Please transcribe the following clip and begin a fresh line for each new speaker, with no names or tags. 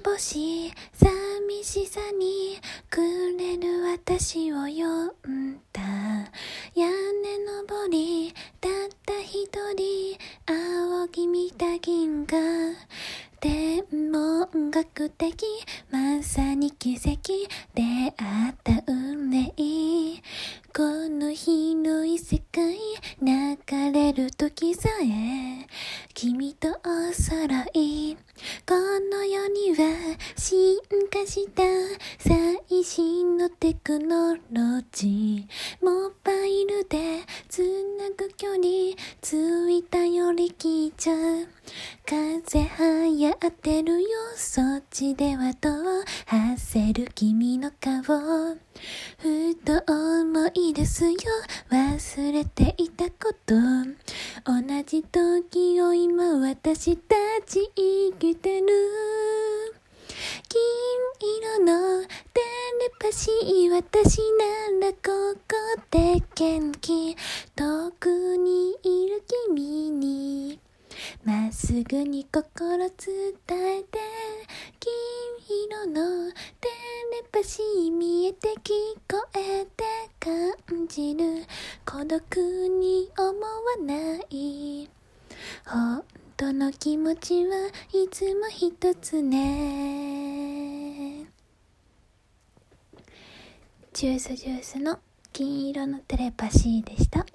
めぼし寂しさにくれる私を呼んだ。屋根登りたった一人仰ぎ見た銀河。天文学的まさに奇跡出会った運命。この広い世界流れる時さえ君とお揃い。このには進化した最新のテクノロジーモバイルでつなぐ距離ついたより貴重風流行ってるよそっちではどう発せる君の顔ふと思い出すよ忘れていたこと。同じ時を今私たち生きてる。レパシー私ならここで元気遠くにいる君にまっすぐに心伝えて金色のテレパシー見えて聞こえて感じる孤独に思わない本当の気持ちはいつも一つねジュースジュースの金色のテレパシーでした。